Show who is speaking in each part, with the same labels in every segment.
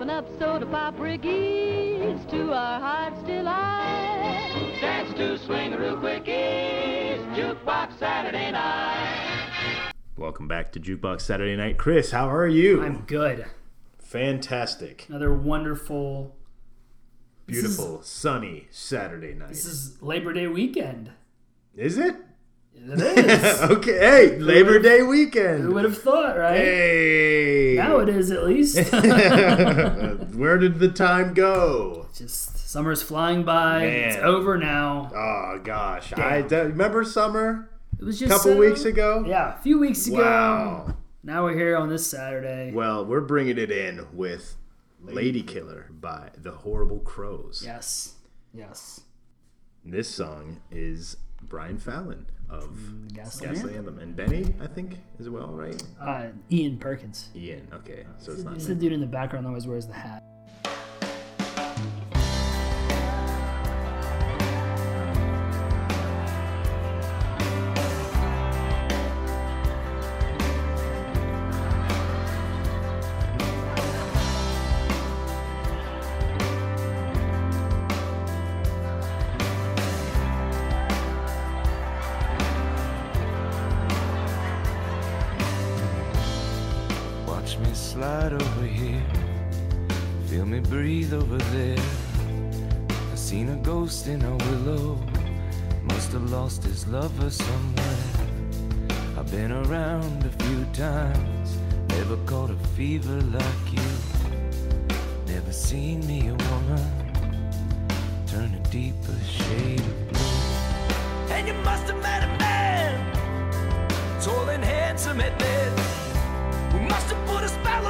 Speaker 1: popping up soda pop rickies to our hearts delight.
Speaker 2: Dance to swingaroo quickies, jukebox Saturday night.
Speaker 3: Welcome back to Jukebox Saturday Night. Chris, how are you?
Speaker 4: I'm good.
Speaker 3: Fantastic.
Speaker 4: Another wonderful. this is-
Speaker 3: Beautiful, sunny Saturday night.
Speaker 4: This is Labor Day weekend.
Speaker 3: Is it?
Speaker 4: It is.
Speaker 3: okay. Hey, Labor Day
Speaker 4: Who would have thought, right?
Speaker 3: Hey.
Speaker 4: Now it is at least.
Speaker 3: Where did the time go?
Speaker 4: Just summer's flying by. It's over now.
Speaker 3: Oh gosh, I
Speaker 4: Damn.
Speaker 3: d- remember summer
Speaker 4: It was just
Speaker 3: a
Speaker 4: couple
Speaker 3: weeks ago.
Speaker 4: Yeah, a few weeks ago.
Speaker 3: Wow.
Speaker 4: Now we're here on this Saturday.
Speaker 3: Well, we're bringing it in with Lady Killer by the Horrible Crowes.
Speaker 4: Yes. Yes.
Speaker 3: This song is Brian Fallon of
Speaker 4: Gaslight
Speaker 3: Gaslight Anthem and Benny, I think, as well, right?
Speaker 4: Uh, Ian Perkins.
Speaker 3: Ian. Okay, so it's not.
Speaker 4: He's the dude in the background that always wears the hat.
Speaker 5: Slide over here. Feel me breathe over there. I seen a ghost in a willow. Must have lost his lover somewhere. I've been around a few times. Never caught a fever like you. Never seen me a woman turn a deeper shade of blue. And you must have met a man, tall and handsome at that. Who must have put a spell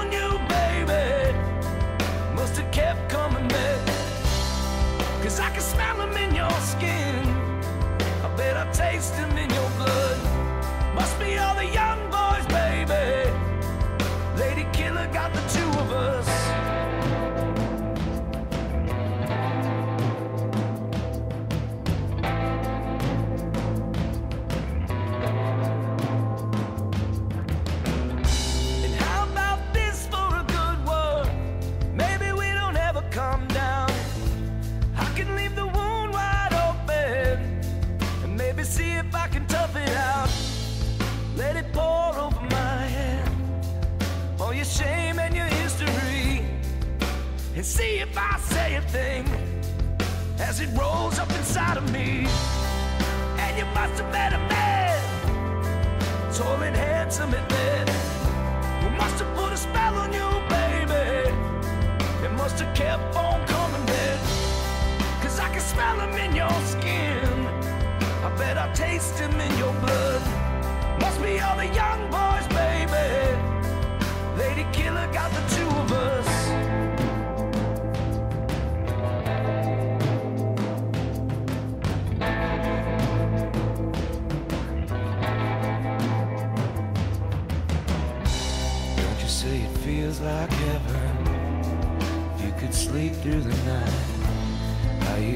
Speaker 5: and see if I say a thing as it rolls up inside of me. And you must have met a man, tall and handsome at that. Who must have put a spell on you, baby? It must have kept on coming back. Cause I can smell him in your skin. I bet I taste him in your blood.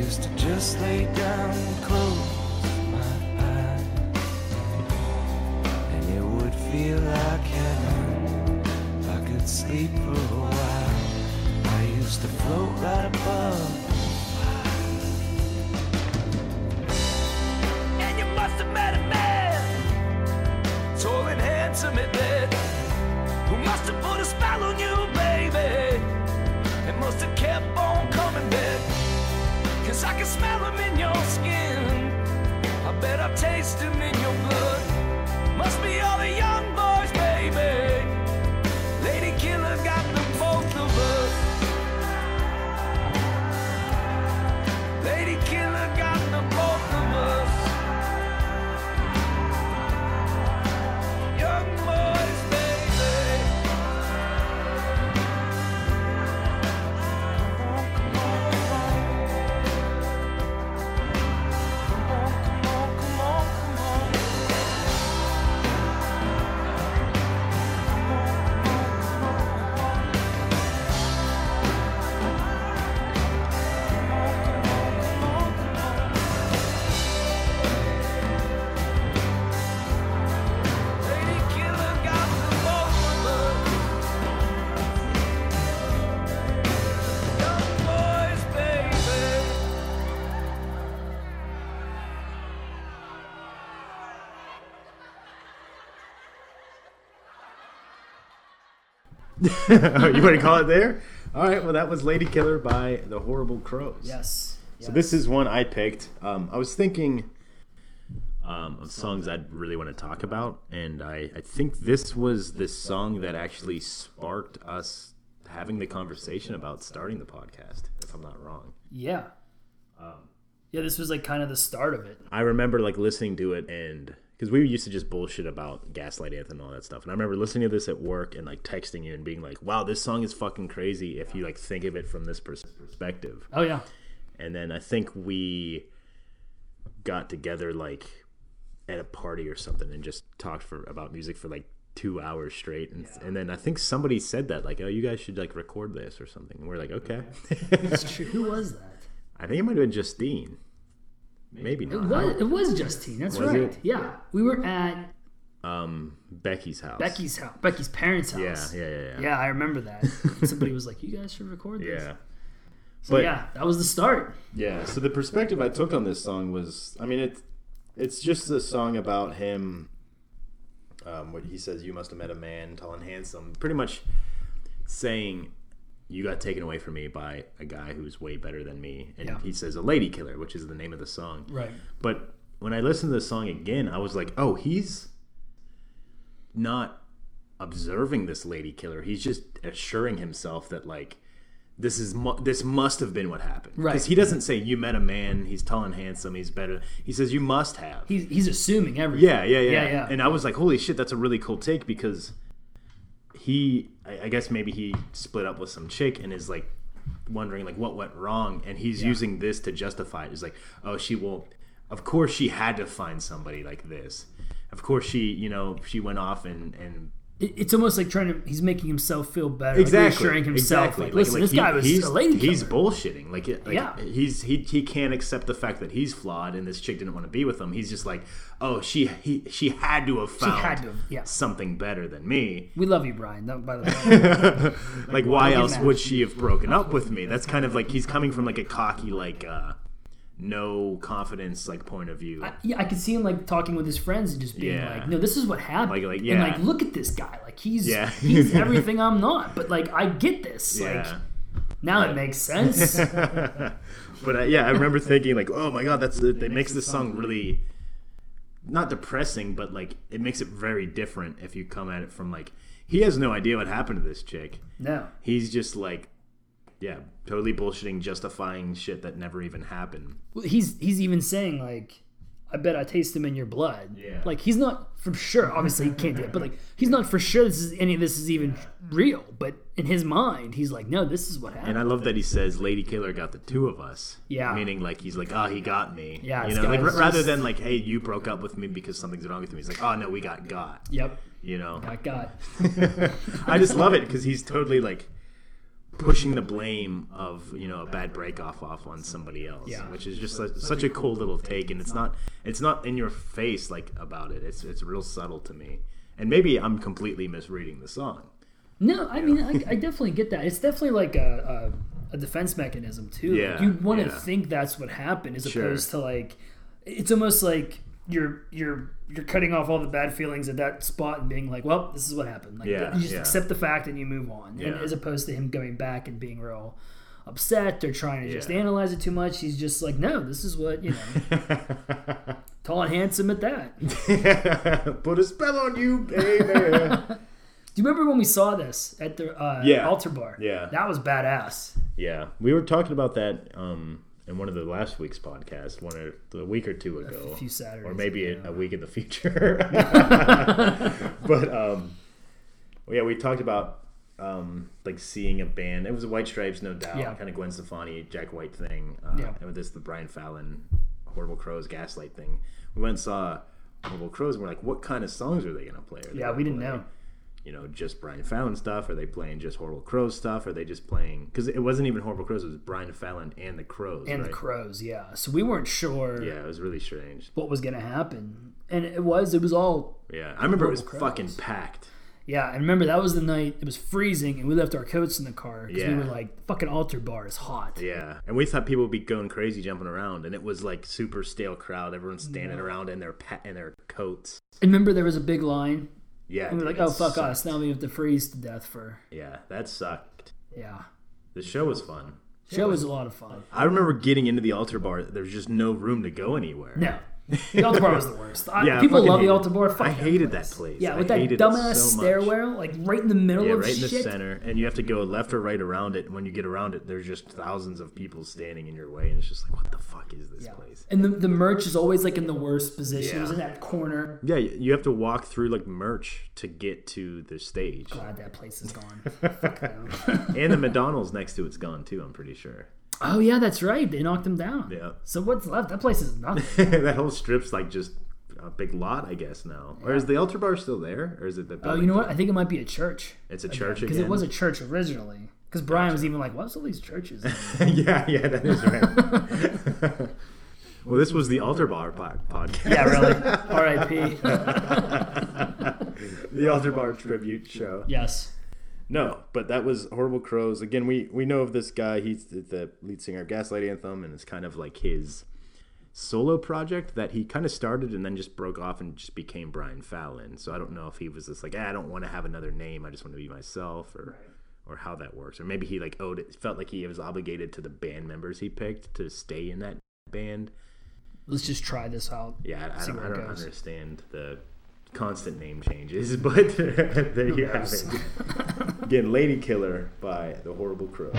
Speaker 5: Used to just lay down and close my eyes, and it would feel like heaven I could sleep for a while. I used to float right above. And you must have met a man tall and handsome at that, who must have put a spell on you, I can smell him in your skin, I bet I taste him in your blood. Must be all
Speaker 3: oh, you want to call it there? All right. Well, that was Lady Killer by the Horrible Crowes.
Speaker 4: Yes.
Speaker 3: So this is one I picked. Um, I was thinking um, of songs I'd really want to talk about, and I, I think this was the song that actually sparked us having the conversation about starting the podcast. If I'm not wrong.
Speaker 4: Yeah. yeah, this was like kind of the start of it.
Speaker 3: I remember like listening to it and because we used to just bullshit about Gaslight Anthem and all that stuff. And I remember listening to this at work and like texting you and being like, "Wow, this song is fucking crazy." If you like think of it from this pers- perspective.
Speaker 4: Oh yeah.
Speaker 3: And then I think we got together like at a party or something and just talked for about music for like two hours straight. And, and then I think somebody said that like, "Oh, you guys should like record this or something." And we're like, "Okay."
Speaker 4: Who was that?
Speaker 3: I think it might have been Justine. Maybe not.
Speaker 4: It was, it was Justine. That's
Speaker 3: Was
Speaker 4: right.
Speaker 3: it?
Speaker 4: Yeah, we were at
Speaker 3: Um, Becky's house.
Speaker 4: Becky's house, Becky's parents' house.
Speaker 3: yeah, yeah, yeah.
Speaker 4: Yeah, I remember that. Somebody was like, "You guys should record this."
Speaker 3: Yeah.
Speaker 4: So
Speaker 3: But-
Speaker 4: yeah, that was the start.
Speaker 3: Yeah. So the perspective I took on this song was, I mean, it, it's just a song about him. Um, what he says, "You must have met a man, tall and handsome." Pretty much saying, "You got taken away from me by a guy who's way better than me," and
Speaker 4: Yeah.
Speaker 3: he says, "A lady killer," which is the name of the song.
Speaker 4: Right.
Speaker 3: But when I listened to the song again, I was like, "Oh, he's not observing this lady killer. He's just assuring himself that like." This is mu- this must have been what happened
Speaker 4: Right.
Speaker 3: because he doesn't say you met a man. He's tall and handsome. He's better. He says you must have.
Speaker 4: He's he's assuming everything.
Speaker 3: Yeah, yeah, yeah,
Speaker 4: Yeah, yeah.
Speaker 3: And I was like, holy shit, that's a really cool take because he, I, I guess maybe he split up with some chick and is like wondering like what went wrong, and he's using this to justify it. He's like, oh, she won't Of course, she had to find somebody like this. Of course, she, you know, she went off and and
Speaker 4: It's almost like trying to. He's making himself feel better. like
Speaker 3: exactly
Speaker 4: reassuring himself.
Speaker 3: exactly.
Speaker 4: Like, listen, this
Speaker 3: he-
Speaker 4: guy was
Speaker 3: he's,
Speaker 4: a lady
Speaker 3: He's
Speaker 4: killer.
Speaker 3: bullshitting. Like, like
Speaker 4: Yeah.
Speaker 3: he's he he can't accept the fact that he's flawed and this chick didn't want to be with him. He's just like, oh, she he she had to have found
Speaker 4: to have- yeah.
Speaker 3: something better than me.
Speaker 4: We love you, Brian. That, by the way,
Speaker 3: Like, why else would she have broken up with me? That's kind of like he's coming from like a cocky, like uh, no confidence like point of view.
Speaker 4: yeah, I could see him like talking with his friends and just being
Speaker 3: Yeah.
Speaker 4: like, "No, this is what happened."
Speaker 3: Like- like,
Speaker 4: And
Speaker 3: yeah.
Speaker 4: like, look at this guy. Like he's
Speaker 3: Yeah.
Speaker 4: he's everything I'm not. But like, I get this. Like
Speaker 3: yeah.
Speaker 4: now it makes sense.
Speaker 3: but uh, yeah, I remember thinking like, oh my god, that's that makes this song really not depressing, but like it makes it very different if you come at it from like he has no idea what happened to this chick.
Speaker 4: no.
Speaker 3: He's just like, yeah, totally bullshitting, justifying shit that never even happened.
Speaker 4: Well, he's he's even saying like, "I bet I taste him in your blood."
Speaker 3: Yeah.
Speaker 4: Like he's not for sure. Obviously, he can't do it, but like he's not for sure this is any of this is even real. But in his mind, he's like, "No, this is what happened."
Speaker 3: And I love that he says Lady Killer got the two of us.
Speaker 4: Yeah.
Speaker 3: Meaning like he's like, oh, he got me.
Speaker 4: Yeah,
Speaker 3: You know, like r- rather than like, hey, you broke up with me because something's wrong with me. He's like, oh no, we got got.
Speaker 4: yep.
Speaker 3: You know.
Speaker 4: Got got.
Speaker 3: I just love it because he's totally like pushing the blame of you know a bad break off off on somebody else,
Speaker 4: Yeah.
Speaker 3: which is just such, such a cool little take. And it's not it's not in your face like about it. It's it's real subtle to me. And maybe I'm completely misreading the song.
Speaker 4: No, I mean, I, I definitely get that. It's definitely like a, a, a defense mechanism too.
Speaker 3: Yeah,
Speaker 4: like you want to
Speaker 3: yeah.
Speaker 4: think that's what happened, as
Speaker 3: Sure.
Speaker 4: opposed to like, it's almost like you're you're you're cutting off all the bad feelings at that spot and being like, well, this is what happened. Like
Speaker 3: Yeah,
Speaker 4: you just
Speaker 3: yeah.
Speaker 4: accept the fact and you move on. And as opposed to him going back and being real upset or trying to just analyze it too much, he's just like, no, this is what you know, tall and handsome at that.
Speaker 3: Put a spell on you, baby.
Speaker 4: Do you remember when we saw this at the uh,
Speaker 3: Yeah.
Speaker 4: altar bar?
Speaker 3: Yeah.
Speaker 4: that was badass.
Speaker 3: yeah, we were talking about that um, in one of the last week's podcasts, one or a week or two ago,
Speaker 4: A few Saturdays,
Speaker 3: or maybe
Speaker 4: ago.
Speaker 3: a, week in the future. but um, well, yeah, we talked about um, like seeing a band. It was the White Stripes, no doubt,
Speaker 4: Yeah.
Speaker 3: kind of Gwen Stefani, Jack White thing, uh,
Speaker 4: Yeah.
Speaker 3: and with this the Brian Fallon, Horrible Crowes, Gaslight thing. We went and saw Horrible Crowes, and we're like, what kind of songs are they gonna play?
Speaker 4: Yeah, we didn't
Speaker 3: play,
Speaker 4: know.
Speaker 3: You know, just Brian Fallon stuff? Are they playing just Horrible Crowes stuff? Are they just playing? Because it wasn't even Horrible Crowes; it was Brian Fallon and the Crowes.
Speaker 4: and
Speaker 3: right?
Speaker 4: the crows yeah so we weren't sure
Speaker 3: Yeah, it was really strange.
Speaker 4: what was gonna happen and it was it was all
Speaker 3: Yeah, I remember it was
Speaker 4: Horrible
Speaker 3: fucking packed.
Speaker 4: yeah and remember that was the night it was freezing and we left our coats in the car because we were like fucking altar bar is hot
Speaker 3: Yeah, and we thought people would be going crazy jumping around, and it was like super stale crowd. Everyone's standing around in their pa- in their coats.
Speaker 4: and remember there was a big line
Speaker 3: Yeah,
Speaker 4: And we're like, oh fuck
Speaker 3: sucked.
Speaker 4: us! Now we have to freeze to death for
Speaker 3: Yeah, that sucked.
Speaker 4: yeah.
Speaker 3: The show was fun.
Speaker 4: Show was a lot of fun.
Speaker 3: I remember getting into the altar bar. There's just no room to go anywhere.
Speaker 4: No, the altar bar was the worst. I,
Speaker 3: Yeah,
Speaker 4: people love the bar. Fuck
Speaker 3: I hated that place.
Speaker 4: Yeah,
Speaker 3: I
Speaker 4: with that
Speaker 3: hated it
Speaker 4: dumbass
Speaker 3: so
Speaker 4: stairwell, like right in the middle of shit.
Speaker 3: Yeah,
Speaker 4: of
Speaker 3: right in the center, and you have to go left or right around it. And when you get around it, there's just thousands of people standing in your way, and it's just like, what the fuck is this
Speaker 4: Yeah.
Speaker 3: place?
Speaker 4: And the, the merch is always like in the worst position. It was in that corner.
Speaker 3: Yeah, you have to walk through like merch to get to the stage,
Speaker 4: God, that place is gone.
Speaker 3: And the McDonald's next to it's gone too. I'm pretty sure.
Speaker 4: Oh yeah, that's right. They knocked him down.
Speaker 3: Yeah,
Speaker 4: So what's left? That place is nothing.
Speaker 3: that whole strip's like just a big lot, I guess now. Or is the altar bar still there, or is it the?
Speaker 4: Oh, you know what? I think it might be a church.
Speaker 3: It's a church
Speaker 4: Because it was a church originally. Because Brian was even like, "What's all these churches?"
Speaker 3: yeah, yeah, that is right. well, this was the altar bar po- podcast.
Speaker 4: yeah, really. R.I.P.
Speaker 3: the altar bar tribute show.
Speaker 4: yes.
Speaker 3: No, but that was Horrible Crowes. Again, we we know of this guy. He's the, the lead singer of Gaslight Anthem, and it's kind of like his solo project that he kind of started and then just broke off and just became Brian Fallon. So I don't know if he was just like, eh, I don't want to have another name. I just want to be myself, or or how that works, or maybe he like owed it, felt like he was obligated to the band members he picked to stay in that band.
Speaker 4: Let's just try this out.
Speaker 3: Yeah, I, I don't, I don't understand the constant name changes, but there you have it. Again, Lady Killer by the Horrible Crowes.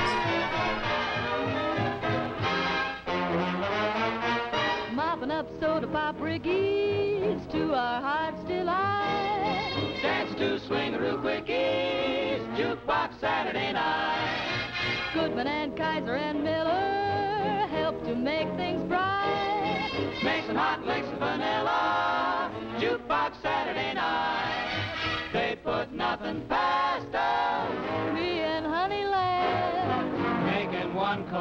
Speaker 1: Mopping up soda pop brigades to our heart's delight.
Speaker 2: Dance to swingaroo quickies, jukebox Saturday night.
Speaker 1: Goodman and Kyser and Miller help to make things bright.
Speaker 2: Make some hot licks of vanilla, jukebox Saturday night. They put nothing past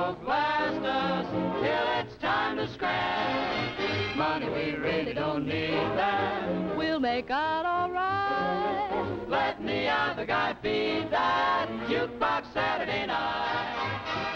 Speaker 2: coke last us till it's time to scratch. Money we really don't need that.
Speaker 1: We'll make out alright.
Speaker 2: Let the other guy feed that jukebox Saturday night.